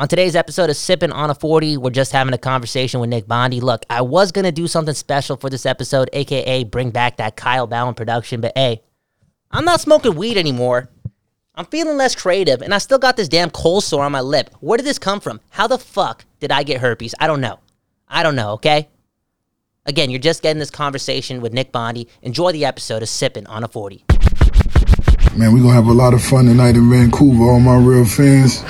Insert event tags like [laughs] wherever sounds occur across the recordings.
On today's episode of Sipping on a 40, we're just having a conversation with Nick Bondy. Look, I was going to do something special for this episode, aka bring back that Kyle Bhawan production, but hey, I'm not smoking weed anymore. I'm feeling less creative, and I still got this damn cold sore on my lip. Where did this come from? How the fuck did I get herpes? I don't know. I don't know, okay? Again, you're just getting this conversation with Nick Bondy. Enjoy the episode of Sipping on a 40. Man, we gonna have a lot of fun tonight in Vancouver, all my real fans.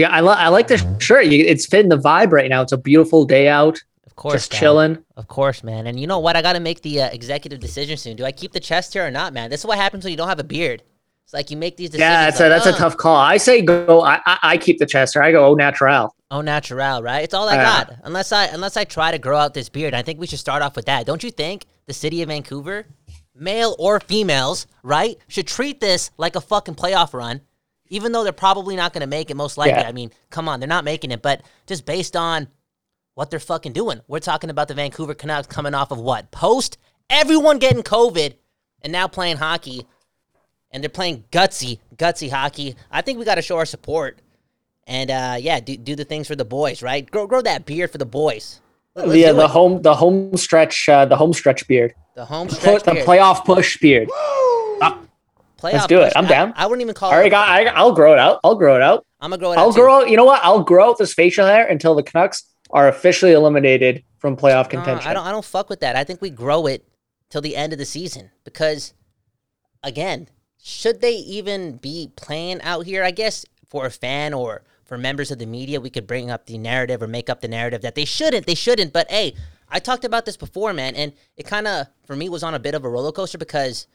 Yeah, I, li- I like the shirt. It's fitting the vibe right now. It's a beautiful day out. Of course, Just man. chilling. Of course, man. And you know what? I got to make the uh, executive decision soon. Do I keep the chest hair or not, man? This is what happens when you don't have a beard. It's like you make these decisions. Yeah, that's like, a that's a "Uh, tough call. I say go. I I, I keep the chest hair. I go au natural. Au natural, right? It's all I Yeah. got. Unless I unless I try to grow out this beard. I think we should start off with that. Don't you think? The city of Vancouver, male or females, right, should treat this like a fucking playoff run. Even though they're probably not going to make it, most likely. Yeah. I mean, come on, they're not making it. But just based on what they're fucking doing, we're talking about the Vancouver Canucks coming off of what post everyone getting COVID and now playing hockey, and they're playing gutsy, gutsy hockey. I think we got to show our support and uh, yeah, do, do the things for the boys, right? Grow grow that beard for the boys. Let- let's yeah, the home the home stretch uh, the home stretch beard. the home stretch the beard. playoff push beard. Playoff let's do it. I'm I- down. I, wouldn't even call it. got. I, I'll grow it out. I'll grow it out. I'm gonna grow it. I'll out too. grow. You know what? I'll grow out this facial hair until the Canucks are officially eliminated from playoff No, contention. I don't. I don't fuck with that. I think we grow it till the end of the season because, again, should they even be playing out here? I guess for a fan or for members of the media, we could bring up the narrative or make up the narrative that they shouldn't. They shouldn't. But hey, I talked about this before, man, and it kind of for me was on a bit of a roller coaster because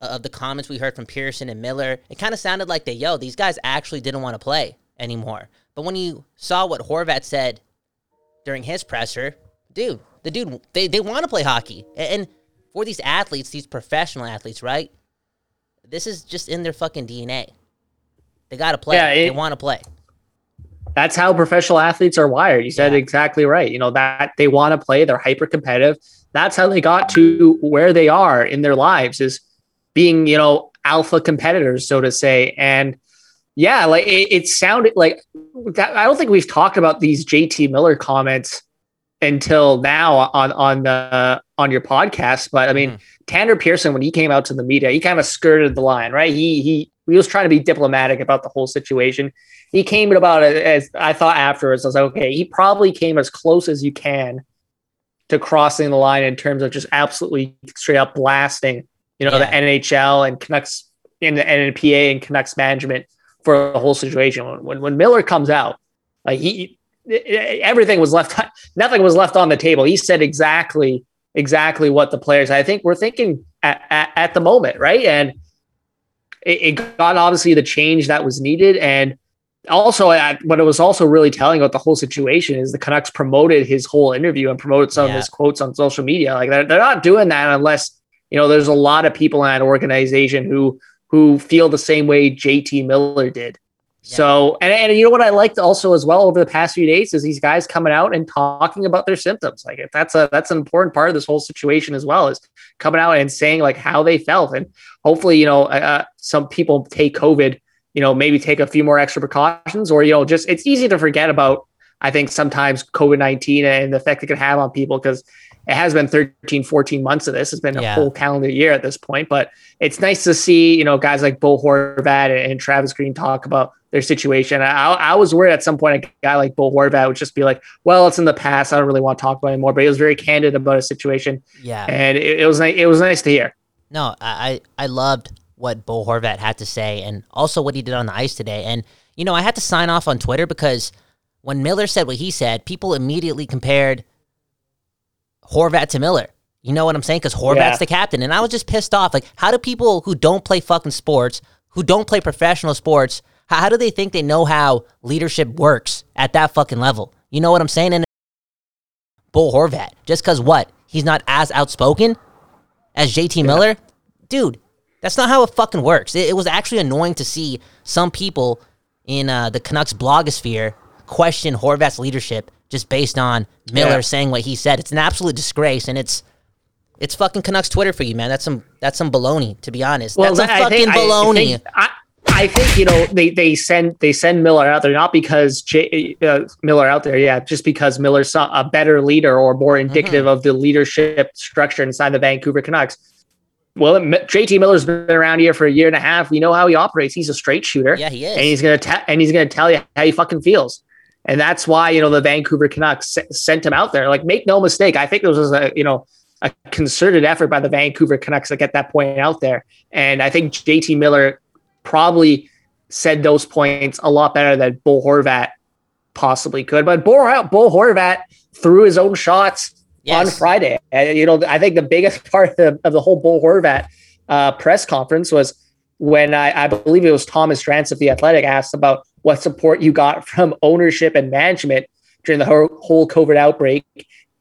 of the comments we heard from Pearson and Miller. It kind of sounded like they, yo, these guys actually didn't want to play anymore. But when you saw what Horvat said during his presser, dude, the dude, they, they want to play hockey. And for these athletes, these professional athletes, right? This is just in their fucking DNA. They got to play. Yeah, they want to play. That's how professional athletes are wired. You said Yeah. exactly right. You know that they want to play. They're hyper competitive. That's how they got to where they are in their lives is being, you know, alpha competitors, so to say. And yeah, like it, it sounded like that. I don't think we've talked about these JT Miller comments until now on on the on your podcast. But I mean, Mhm. Tanner Pearson, when he came out to the media, he kind of skirted the line, right? He he he was trying to be diplomatic about the whole situation. He came about it as I thought afterwards. I was like, okay, he probably came as close as you can to crossing the line in terms of just absolutely straight up blasting, you know, the NHL and Canucks and the NPA and Canucks management for the whole situation. When when, when Miller comes out, like he everything was left [laughs] nothing was left on the table. He said exactly exactly what the players I think were thinking at, at, at the moment, right? And it, it got obviously the change that was needed. And also, at, what it was also really telling about the whole situation is the Canucks promoted his whole interview and promoted some Yeah. of his quotes on social media. Like they're, they're not doing that unless you know there's a lot of people in that organization who who feel the same way JT Miller did. Yeah. So, and, and you know what I liked also as well over the past few days is these guys coming out and talking about their symptoms. Like if that's a that's an important part of this whole situation as well is coming out and saying like how they felt, and hopefully you know uh, some people take COVID, you know maybe take a few more extra precautions, or you know just it's easy to forget about. I think sometimes COVID nineteen and the effect it can have on people because it has been 13, 14 months of this. It's been a Yeah. whole calendar year at this point, but it's nice to see, you know, guys like Bo Horvat and Travis Green talk about their situation. I, I was worried at some point a guy like Bo Horvat would just be like, well, it's in the past. I don't really want to talk about it anymore, but he was very candid about his situation. Yeah. And it, it was nice. It was nice to hear. No, I, I I loved what Bo Horvat had to say and also what he did on the ice today. And, you know, I had to sign off on Twitter because when Miller said what he said, people immediately compared Horvat to Miller. You know what I'm saying? Because Horvat's Yeah. the captain. And I was just pissed off. Like, how do people who don't play fucking sports, who don't play professional sports, how, how do they think they know how leadership works at that fucking level? You know what I'm saying? And Bo Horvat just because what? He's not as outspoken as JT Miller? Dude, that's not how it fucking works. It, it was actually annoying to see some people in uh, the Canucks blogosphere question Horvat's leadership just based on Miller Yeah. saying what he said. It's an absolute disgrace, and it's it's fucking Canucks Twitter for you, man. That's some that's some baloney, to be honest. Well, that's some that- I fucking think- I baloney. think- I, I think you know they they send they send Miller out there not because J, uh, Miller out there, yeah, just because Miller's a a better leader or more indicative Mm-hmm. of the leadership structure inside the Vancouver Canucks. Well, JT Miller's been around here for a year and a half. We know how he operates. He's a straight shooter. yeah, he is. and he's gonna tell and he's gonna tell you how he fucking feels, and that's why you know the Vancouver Canucks sent him out there. Like, make no mistake, I think this was a you know a concerted effort by the Vancouver Canucks to get that point out there, and I think JT Miller probably said those points a lot better than Bo Horvat possibly could. But Bo, Bo Horvat threw his own shots on Friday. And, you know, I think the biggest [laughs] part of the, of the whole Bo Horvat uh, press conference was when I, I believe it was Thomas Drance of the Athletic asked about what support you got from ownership and management during the whole, COVID outbreak.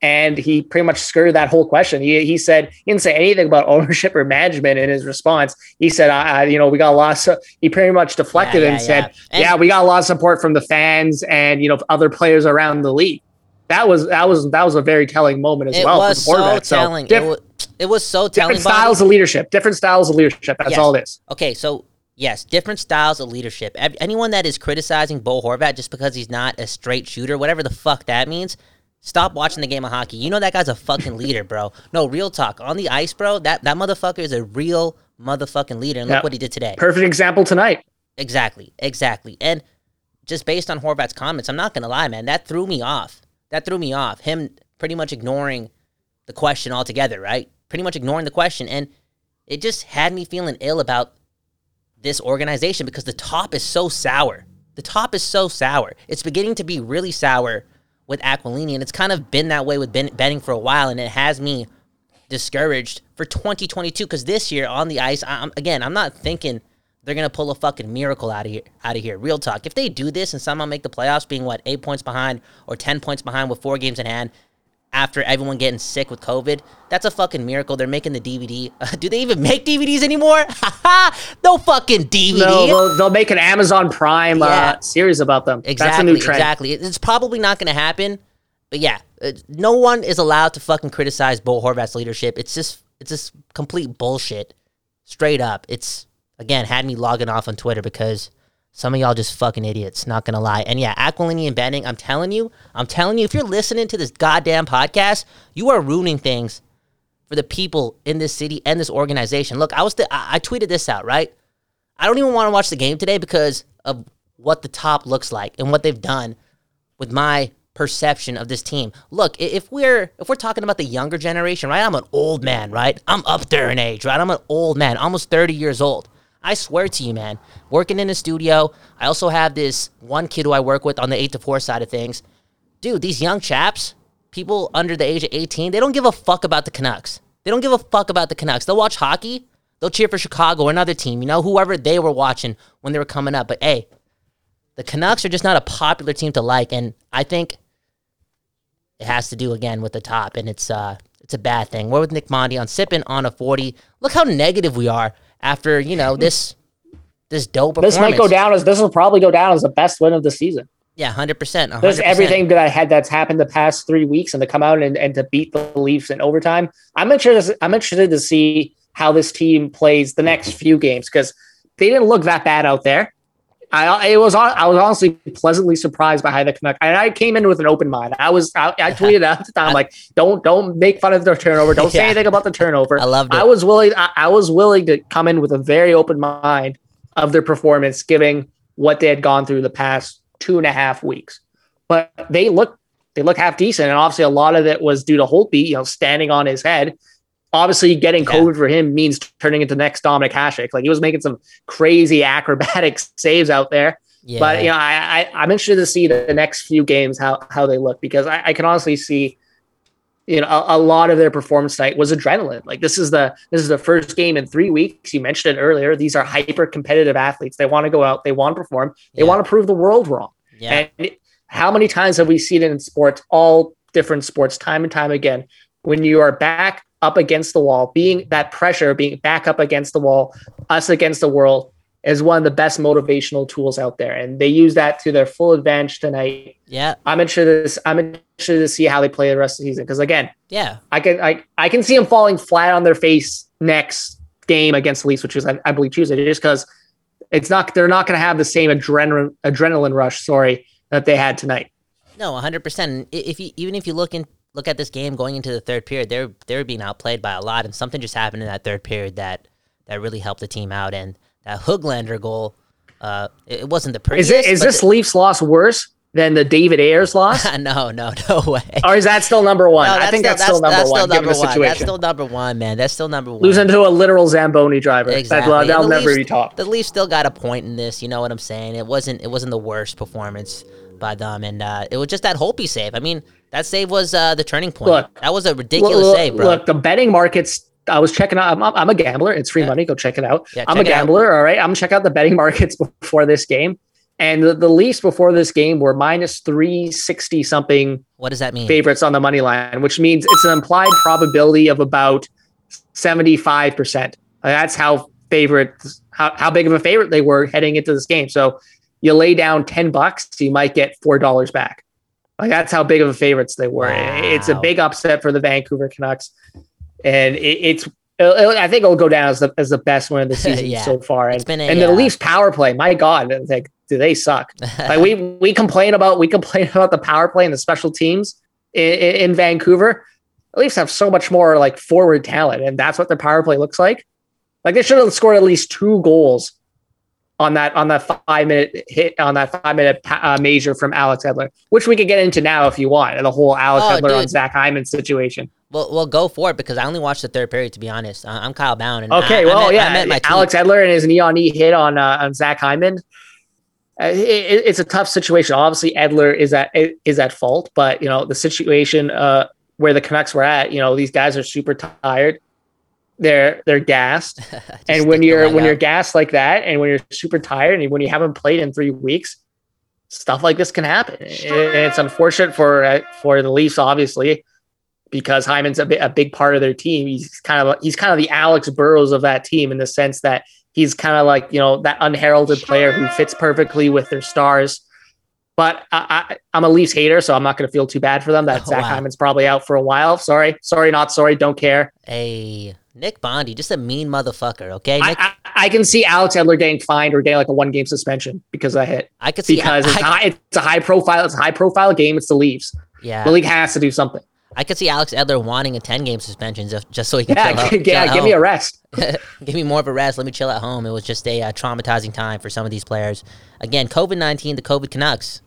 And he pretty much skirted that whole question. He, he said he didn't say anything about [laughs] ownership or management in his response. He said, I, I you know, we got a lot. Of, su-" he pretty much deflected Yeah, and yeah, said, yeah. And- yeah, we got a lot of support from the fans and you know other players around the league. That was that was that was a very telling moment as It well. was for so telling. diff- it, was, it was so telling. different styles of leadership, different styles of leadership. That's Yes. all it is. Okay, so yes, different styles of leadership. Anyone that is criticizing Bo Horvat just because he's not a straight shooter, whatever the fuck that means, stop watching the game of hockey. You know that guy's a fucking leader, bro. No, real talk. On the ice, bro, that, that motherfucker is a real motherfucking leader. And look what he did today. Perfect example tonight. Exactly, exactly. And just based on Horvat's comments, I'm not gonna lie, man, that threw me off. That threw me off. Him pretty much ignoring the question altogether, right? Pretty much ignoring the question, and it just had me feeling ill about this organization because the top is so sour. The top is so sour. It's beginning to be really sour with Aquilini, and it's kind of been that way with ben- Benning for a while, and it has me discouraged for 2022 because this year on the ice, I'm, again, I'm not thinking they're gonna pull a fucking miracle out of here. Out of here, real talk. If they do this and somehow make the playoffs, being what eight points behind or ten points behind with four games in hand, after everyone getting sick with COVID, that's a fucking miracle. They're making the DVD. [laughs] do they even make DVDs anymore? [laughs] no fucking DVD. No, they'll, they'll make an Amazon Prime Yeah. uh, series about them. Exactly, That's a new trend. exactly. It's probably not going to happen, but yeah, uh, no one is allowed to fucking criticize Bo Horvat's leadership. It's just, it's just complete bullshit, straight up. It's again had me logging off on Twitter because some of y'all just fucking idiots. Not gonna lie. And yeah, Aquilini and Benning. I'm telling you, I'm telling you, if you're listening to this goddamn podcast, you are ruining things for the people in this city and this organization. Look, I was, the, I, I tweeted this out right. I don't even want to watch the game today because of what the top looks like and what they've done with my perception of this team. Look, if we're if we're talking about the younger generation, right? I'm an old man, right? I'm up there in age, right? I'm an old man, almost 30 years old. I swear to you, man, working in a studio, I also have this one kid who I work with on the 8 to 4 side of things. Dude, these young chaps, people under the age of 18, they don't give a fuck about the Canucks. They don't give a fuck about the Canucks. They'll watch hockey, they'll cheer for Chicago or another team, you know, whoever they were watching when they were coming up. But hey, the Canucks are just not a popular team to like, and I think it has to do again with the top, and it's uh it's a bad thing. We're with Nick Bondy on sipping on a forty. Look how negative we are after you know this this dope This might go down as this will probably go down as the best win of the season. Yeah, hundred percent. There's everything that I had that's happened the past three weeks, and to come out and, and to beat the Leafs in overtime. I'm interested. I'm interested to see how this team plays the next few games because they didn't look that bad out there. I it was I was honestly pleasantly surprised by how the Canucks. And I came in with an open mind. I was I, I tweeted out at the time like, don't don't make fun of their turnover. Don't say [laughs] Yeah. anything about the turnover. I loved it. I was willing. I, I was willing to come in with a very open mind of their performance, given what they had gone through the past two and a half weeks. But they look they look half decent, and obviously a lot of it was due to Holtby, you know, standing on his head. Obviously, getting Yeah. COVID for him means turning into next Dominic Hasek. Like he was making some crazy [laughs] acrobatic saves out there. yeah. But you know, I, I I'm interested to see the next few games how how they look because I, I can honestly see, you know, a, a lot of their performance tonight was adrenaline. Like this is the this is the first game in three weeks. You mentioned it earlier. These are hyper competitive athletes. They want to go out. They want to perform. They Yeah. want to prove the world wrong. yeah. And how many times have we seen it in sports all different sports time and time again. When you are back up against the wall, being that pressure, being back up against the wall, us against the world, is one of the best motivational tools out there, and they use that to their full advantage tonight. Yeah, I'm interested. To, I'm interested to see how they play the rest of the season because again, yeah, I can I I can see them falling flat on their face next game against the Leafs, which is I, I believe Tuesday, just because it's not they're not going to have the same adrenaline adrenaline rush. Sorry that they had tonight. No, 100. percent If you even if you look in look at this game going into the third period, they're they're being outplayed by a lot, and something just happened in that third period that that really helped the team out. And that Hoglander goal, uh, it, wasn't the prettiest. Is, it, is this the, Leafs loss worse than the David Ayres loss? [laughs] no, no, no way. Or is that still number one? No, I think still, that's, still number that's one. Still number one. That's still number one, man. That's still number one. Losing to a literal Zamboni driver. Exactly. That, will never Leafs, be topped. The Leafs still got a point in this. You know what I'm saying? It wasn't. It wasn't the worst performance by them, and uh, it was just that Holtby save. I mean, that save was uh, the turning point. Look, that was a ridiculous look, save, bro. Look, the betting markets I was checking out. I'm, I'm, a gambler. It's free yeah. money. Go check it out. Yeah, I'm a gambler. All right. I'm gonna check out the betting [laughs] markets before this game. And the, the Leafs before this game were minus 360 something. What does that mean? Favorites on the money line, which means it's an implied probability of about 75%. That's how favorite, how, how big of a favorite they were heading into this game. So you lay down 10 bucks, you might get $4 back. Like that's how big of a favorites they were. Wow. It's a big upset for the Vancouver Canucks and it, it's I think it'll go down as the as the best win of the [laughs] season yeah. so far. And, a, and the uh, Leafs power play, my God, like do they suck? [laughs] like we we complain about we complain [laughs] about the power play and the special teams in, in Vancouver. The Leafs have so much more like forward talent, and that's what their power play looks like. Like they should have scored at least two goals on that on that five minute hit on that five minute uh, measure from Alex Edler, which we could get into now if you want. The whole Alex oh, Edler dude. on Zach Hyman situation. Well, well, go for it because I only watched the third period. To be honest, I'm Kyle Bound. And okay, I, well, I meant, yeah, Alex Edler and his knee on knee hit on uh, on Zach Hyman. Uh, it, it's a tough situation. Obviously, Edler is at is at fault, but you know the situation uh, where the Canucks were at. You know these guys are super tired. They're they're gassed, [laughs] and when you're when out. you're gassed like that, and when you're super tired, and when you haven't played in three weeks, stuff like this can happen. And it's unfortunate for uh, for the Leafs, obviously because Hyman's a, a big part of their team. He's kind of he's kind of the Alex Burrows of that team in the sense that he's kind of like you know that unheralded player who fits perfectly with their stars. But I, am a Leafs hater, so I'm not going to feel too bad for them. That oh, [laughs] Zach wow. Hyman's probably out for a while. Sorry, sorry, not sorry. Don't care. Hey, Nick Bondy, just a mean motherfucker. Okay, Nick- I, I, I, can see Alex Edler getting fined or getting like a one game suspension because I hit. I could see because it's, high, it's a high profile. It's a high profile game. It's the Leafs. Yeah, the league has to do something. I could see Alex Edler wanting a 10 game suspension just, just so he can yeah, chill. [laughs] Yeah, give home. me a rest. [laughs] give me more of a rest. Let me chill at home. It was just a uh, traumatizing time for some of these players. Again, COVID 19, the COVID Canucks.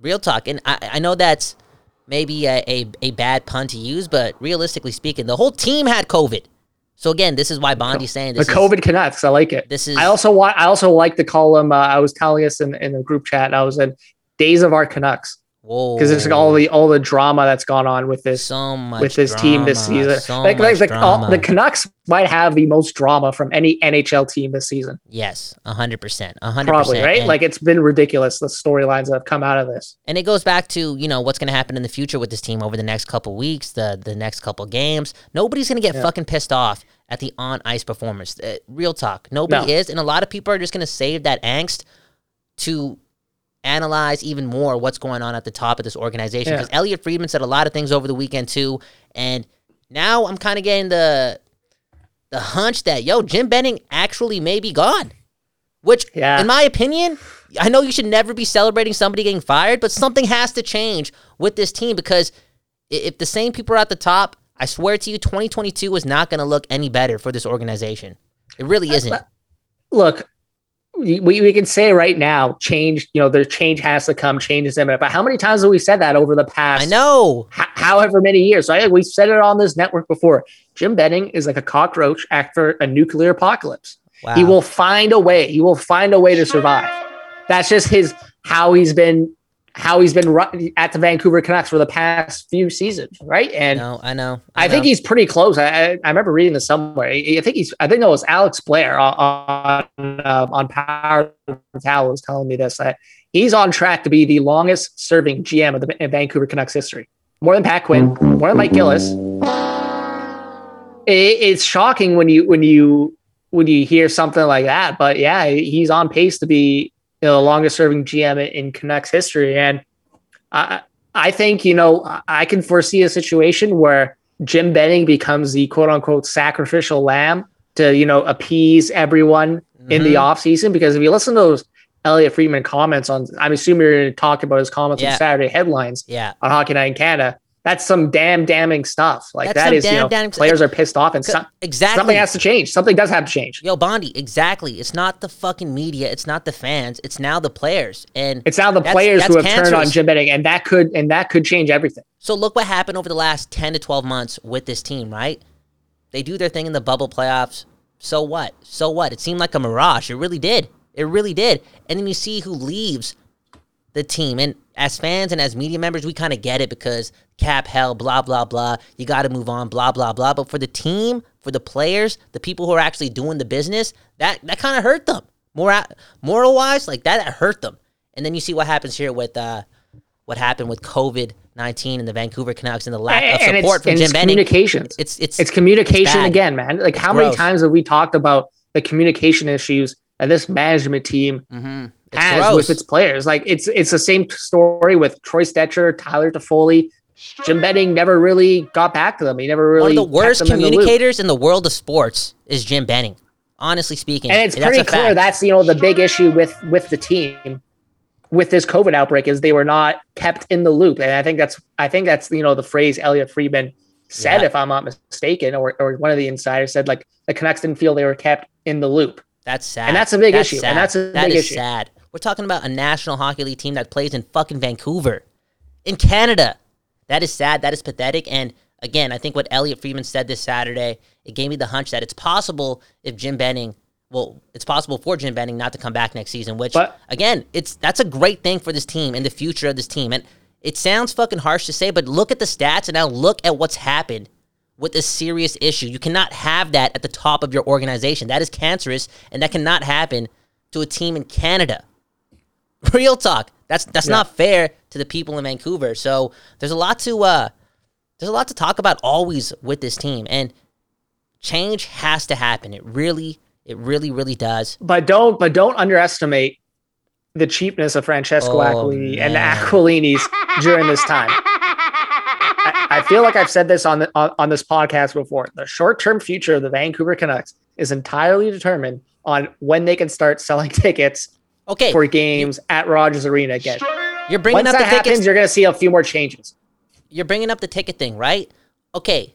Real talk. And I, I know that's maybe a, a, a, bad pun to use, but realistically speaking, the whole team had COVID. So again, this is why Bondy's saying this. The COVID is, Canucks, I like it. This is. I also want. I also like to call them. Uh, I was telling us in, in the group chat. I was in Days of Our Canucks because there's like all the all the drama that's gone on with this so with this drama, team this season. So like, like the, all, the Canucks might have the most drama from any NHL team this season. Yes, hundred percent, hundred probably right. And, like it's been ridiculous the storylines that have come out of this. And it goes back to you know what's going to happen in the future with this team over the next couple weeks, the the next couple games. Nobody's going to get yeah. fucking pissed off at the on ice performance. Uh, real talk, nobody no. is, and a lot of people are just going to save that angst to analyze even more what's going on at the top of this organization. Because yeah. Elliotte Friedman said a lot of things over the weekend too, and now I'm kind of getting the the hunch that yo Jim Benning actually may be gone. Which, yeah. in my opinion, I know you should never be celebrating somebody getting fired, but something has to change with this team because if the same people are at the top, I swear to you, 2022 is not going to look any better for this organization. It really isn't. Look, we, we can say right now, change, you know, the change has to come, change is imminent. But how many times have we said that over the past? I know. H- however many years. So I, we've said it on this network before. Jim Benning is like a cockroach after a nuclear apocalypse. Wow. He will find a way. He will find a way to survive. [laughs] That's just his how he's been how he's been at the Vancouver Canucks for the past few seasons, right? And no, I know. I, I think he's pretty close. I, I remember reading this somewhere. I think he's. I think it was Alex Blair on uh, on Power Towel was telling me this that he's on track to be the longest serving GM of the Vancouver Canucks history. more than Pat Quinn, more than Mike Gillis. It, it's shocking when you when you when you hear something like that. But yeah, he's on pace to be you know, the longest serving GM in Canucks history, and I I think you know I can foresee a situation where Jim Benning becomes the quote unquote sacrificial lamb to you know appease everyone mm-hmm. in the mm-hmm. offseason because if you listen to those Elliotte Friedman comments on I'm assuming you're talking about his comments yeah. on Saturday headlines yeah. on Hockey Night in Canada that's some damn damning stuff. Like That's that is, damn, you know, damn, players are pissed off and so, exactly something has to change. Something does have to change. Yo, Bondy, exactly. It's not the fucking media. It's not the fans. It's now the players, and it's now the that's, players that's who have cancerous. turned on Jim Benning, and that could and that could change everything. So look what happened over the last ten to twelve months with this team. Right? They do their thing in the bubble playoffs. So what? So what? It seemed like a mirage. It really did. It really did. And then you see who leaves the team. And as fans and as media members, we kind of get it because cap hell, blah, blah, blah. You got to move on, blah, blah, blah. But for the team, for the players, the people who are actually doing the business, that, that kind of hurt them. More moral wise, like that, that hurt them. And then you see what happens here with uh, what happened with COVID nineteen and the Vancouver Canucks and the lack and of support from Jim it's Benning. Communications. It's it's it's communication it's again, man. Like it's how gross. many times have we talked about the communication issues and this management team mm-hmm has gross. with its players. Like it's it's the same story with Troy Stecher, Tyler Toffoli. Jim Benning never really got back to them. He never really. One of the worst communicators in the, in the, world of sports is Jim Benning. Honestly speaking, and it's and pretty clear fact. that's you know the big issue with with the team with this COVID outbreak is they were not kept in the loop, and I think that's I think that's you know the phrase Elliotte Friedman said, yeah. if I'm not mistaken, or or one of the insiders said like the Canucks didn't feel they were kept in the loop. That's sad, and that's a big that's issue, sad. and that's a that big issue. sad. We're talking about a National Hockey League team that plays in fucking Vancouver, in Canada. That is sad. That is pathetic. And again, I think what Elliotte Friedman said this Saturday, it gave me the hunch that it's possible if Jim Benning, well, it's possible for Jim Benning not to come back next season. Which but, again, it's that's a great thing for this team and the future of this team. And it sounds fucking harsh to say, but look at the stats and now look at what's happened with this serious issue. You cannot have that at the top of your organization. That is cancerous, and that cannot happen to a team in Canada. [laughs] Real talk. That's that's yeah. not fair to the people in Vancouver. So there's a lot to uh there's a lot to talk about always with this team. And change has to happen. It really, it really, really does. But don't but don't underestimate the cheapness of Francesco oh, Aquilini man. and the Aquilinis during this time. I, I, feel like I've said this on, the, on, on this podcast before. The short term future of the Vancouver Canucks is entirely determined on when they can start selling [laughs] tickets okay. for games at Rogers Arena again. You're bringing Once up that the happens, tickets. You're going to see a few more changes. You're bringing up the ticket thing, right? Okay.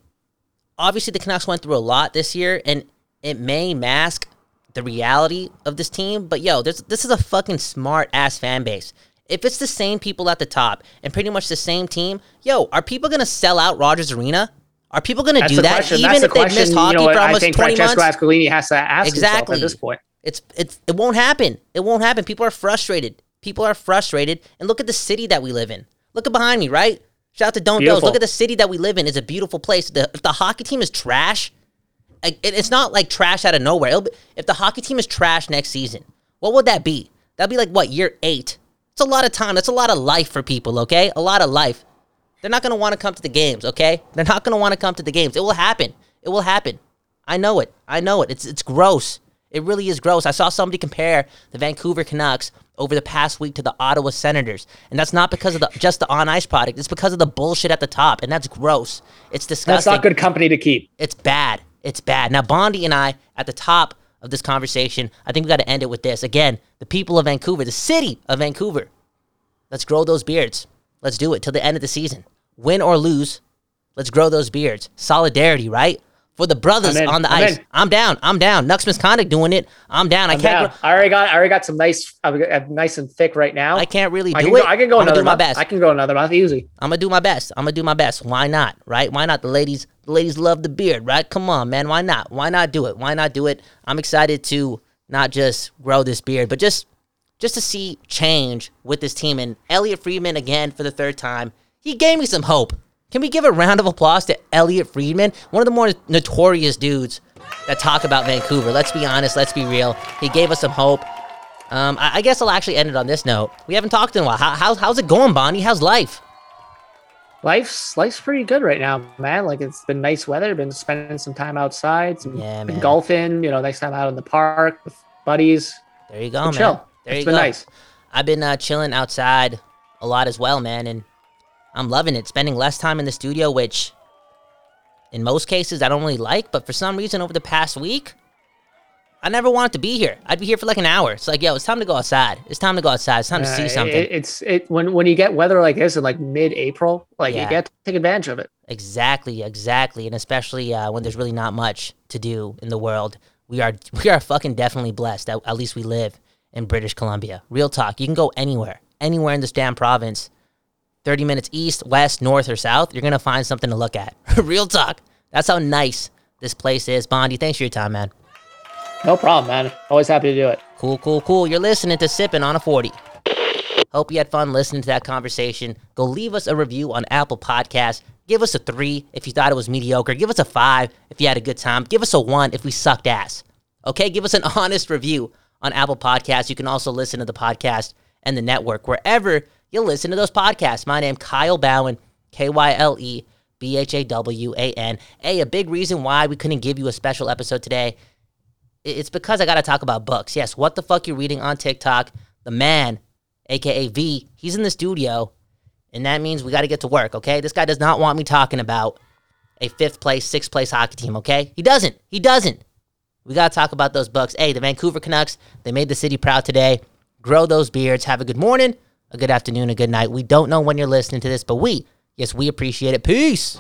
Obviously, the Canucks went through a lot this year, and it may mask the reality of this team. But yo, this this is a fucking smart ass fan base. If it's the same people at the top and pretty much the same team, yo, are people gonna sell out Rogers Arena? Are people gonna do that question. even That's if the they've missed hockey you know, for almost I think 20 Francesco months? Aquilini has to ask exactly. at this point. It's it's it won't happen. It won't happen. People are frustrated. People are frustrated. And look at the city that we live in. Look at behind me, right? Shout out to Don't Beautiful. Look at the city that we live in. It's a beautiful place. The, if the hockey team is trash, it, it's not like trash out of nowhere. Be, if the hockey team is trash next season, what would that be? That'd be like what year eight? It's a lot of time. That's a lot of life for people. Okay, a lot of life. They're not gonna want to come to the games. Okay, they're not gonna want to come to the games. It will happen. It will happen. I know it. I know it. It's it's gross. It really is gross. I saw somebody compare the Vancouver Canucks over the past week to the Ottawa Senators, and that's not because of the just the on ice product. It's because of the bullshit at the top, and that's gross. It's disgusting. That's not good company to keep. It's bad. It's bad. Now Bondy and I at the top of this conversation, I think we got to end it with this. Again, the people of Vancouver, the city of Vancouver. Let's grow those beards. Let's do it till the end of the season. Win or lose, let's grow those beards. Solidarity, right? For the brothers on the I'm ice. In. I'm down. I'm down. Nux misconduct doing it. I'm down. I'm I can not I already got. I already got some nice. I'm nice and thick right now. I can't really do I it. Go, I can go I'm another do month. my best. I can go another month easy. I'm gonna do my best. I'm gonna do my best. Why not? Right? Why not? The ladies. The ladies love the beard, right? Come on, man. Why not? Why not do it? Why not do it? I'm excited to not just grow this beard, but just just to see change with this team. And Elliotte Friedman again for the third time. He gave me some hope. Can we give a round of applause to Elliotte Friedman, one of the more notorious dudes that talk about Vancouver? Let's be honest, let's be real. He gave us some hope. Um, I, I, guess I'll actually end it on this note. We haven't talked in a while. How, how, how's it going, Bonnie? How's life? life's life's pretty good right now, man. Like it's been nice weather. Been spending some time outside, some Yeah, been man. golfing. You know, next time out in the park with buddies. There you go, man. chill. There It's you been go. nice. I've been uh, chilling outside a lot as well, man, and I'm loving it. Spending less time in the studio, which in most cases I don't really like, but for some reason over the past week, I never wanted to be here. I'd be here for like an hour. It's like, yo, it's time to go outside. It's time to go outside. It's time to Uh, see it- something. it's it when when you get weather like this in like mid-April, like Yeah. you get to take advantage of it. Exactly, exactly, and especially uh, when there's really not much to do in the world. We are [laughs] we are fucking definitely blessed. That at least we live in British Columbia. Real talk. You can go anywhere, anywhere in this damn province. Thirty minutes east, west, north, or south. You're gonna find something to look at. [laughs] Real talk. That's how nice this place is. Bondy, thanks for your time, man. No problem, man. Always happy to do it. Cool, cool, cool. You're listening to Sipping on a 40. Hope you had fun listening to that conversation. Go leave us a review on Apple Podcasts. Give us a three if you thought it was mediocre. Give us a five if you had a good time. Give us a one if we sucked ass. Okay? Give us an [laughs] honest review on Apple Podcasts. You can also listen to the podcast and the network wherever you listen to those podcasts. My name Kyle Bhawan, K Y L E B H A W A N. Hey, a big reason why we couldn't give you a special episode today it's because I got to talk about books. Yes, what the fuck you're reading on TikTok? The man, aka V, he's in the studio, and that means we got to get to work. Okay, this guy does not want me talking about a fifth place, sixth place hockey team. Okay, he doesn't. He doesn't. We got to talk about those books. Hey, the Vancouver Canucks, they made the city proud today. Grow those beards. Have a good morning, a good afternoon, a good night. We don't know when you're listening to this, but we, yes, we appreciate it. Peace.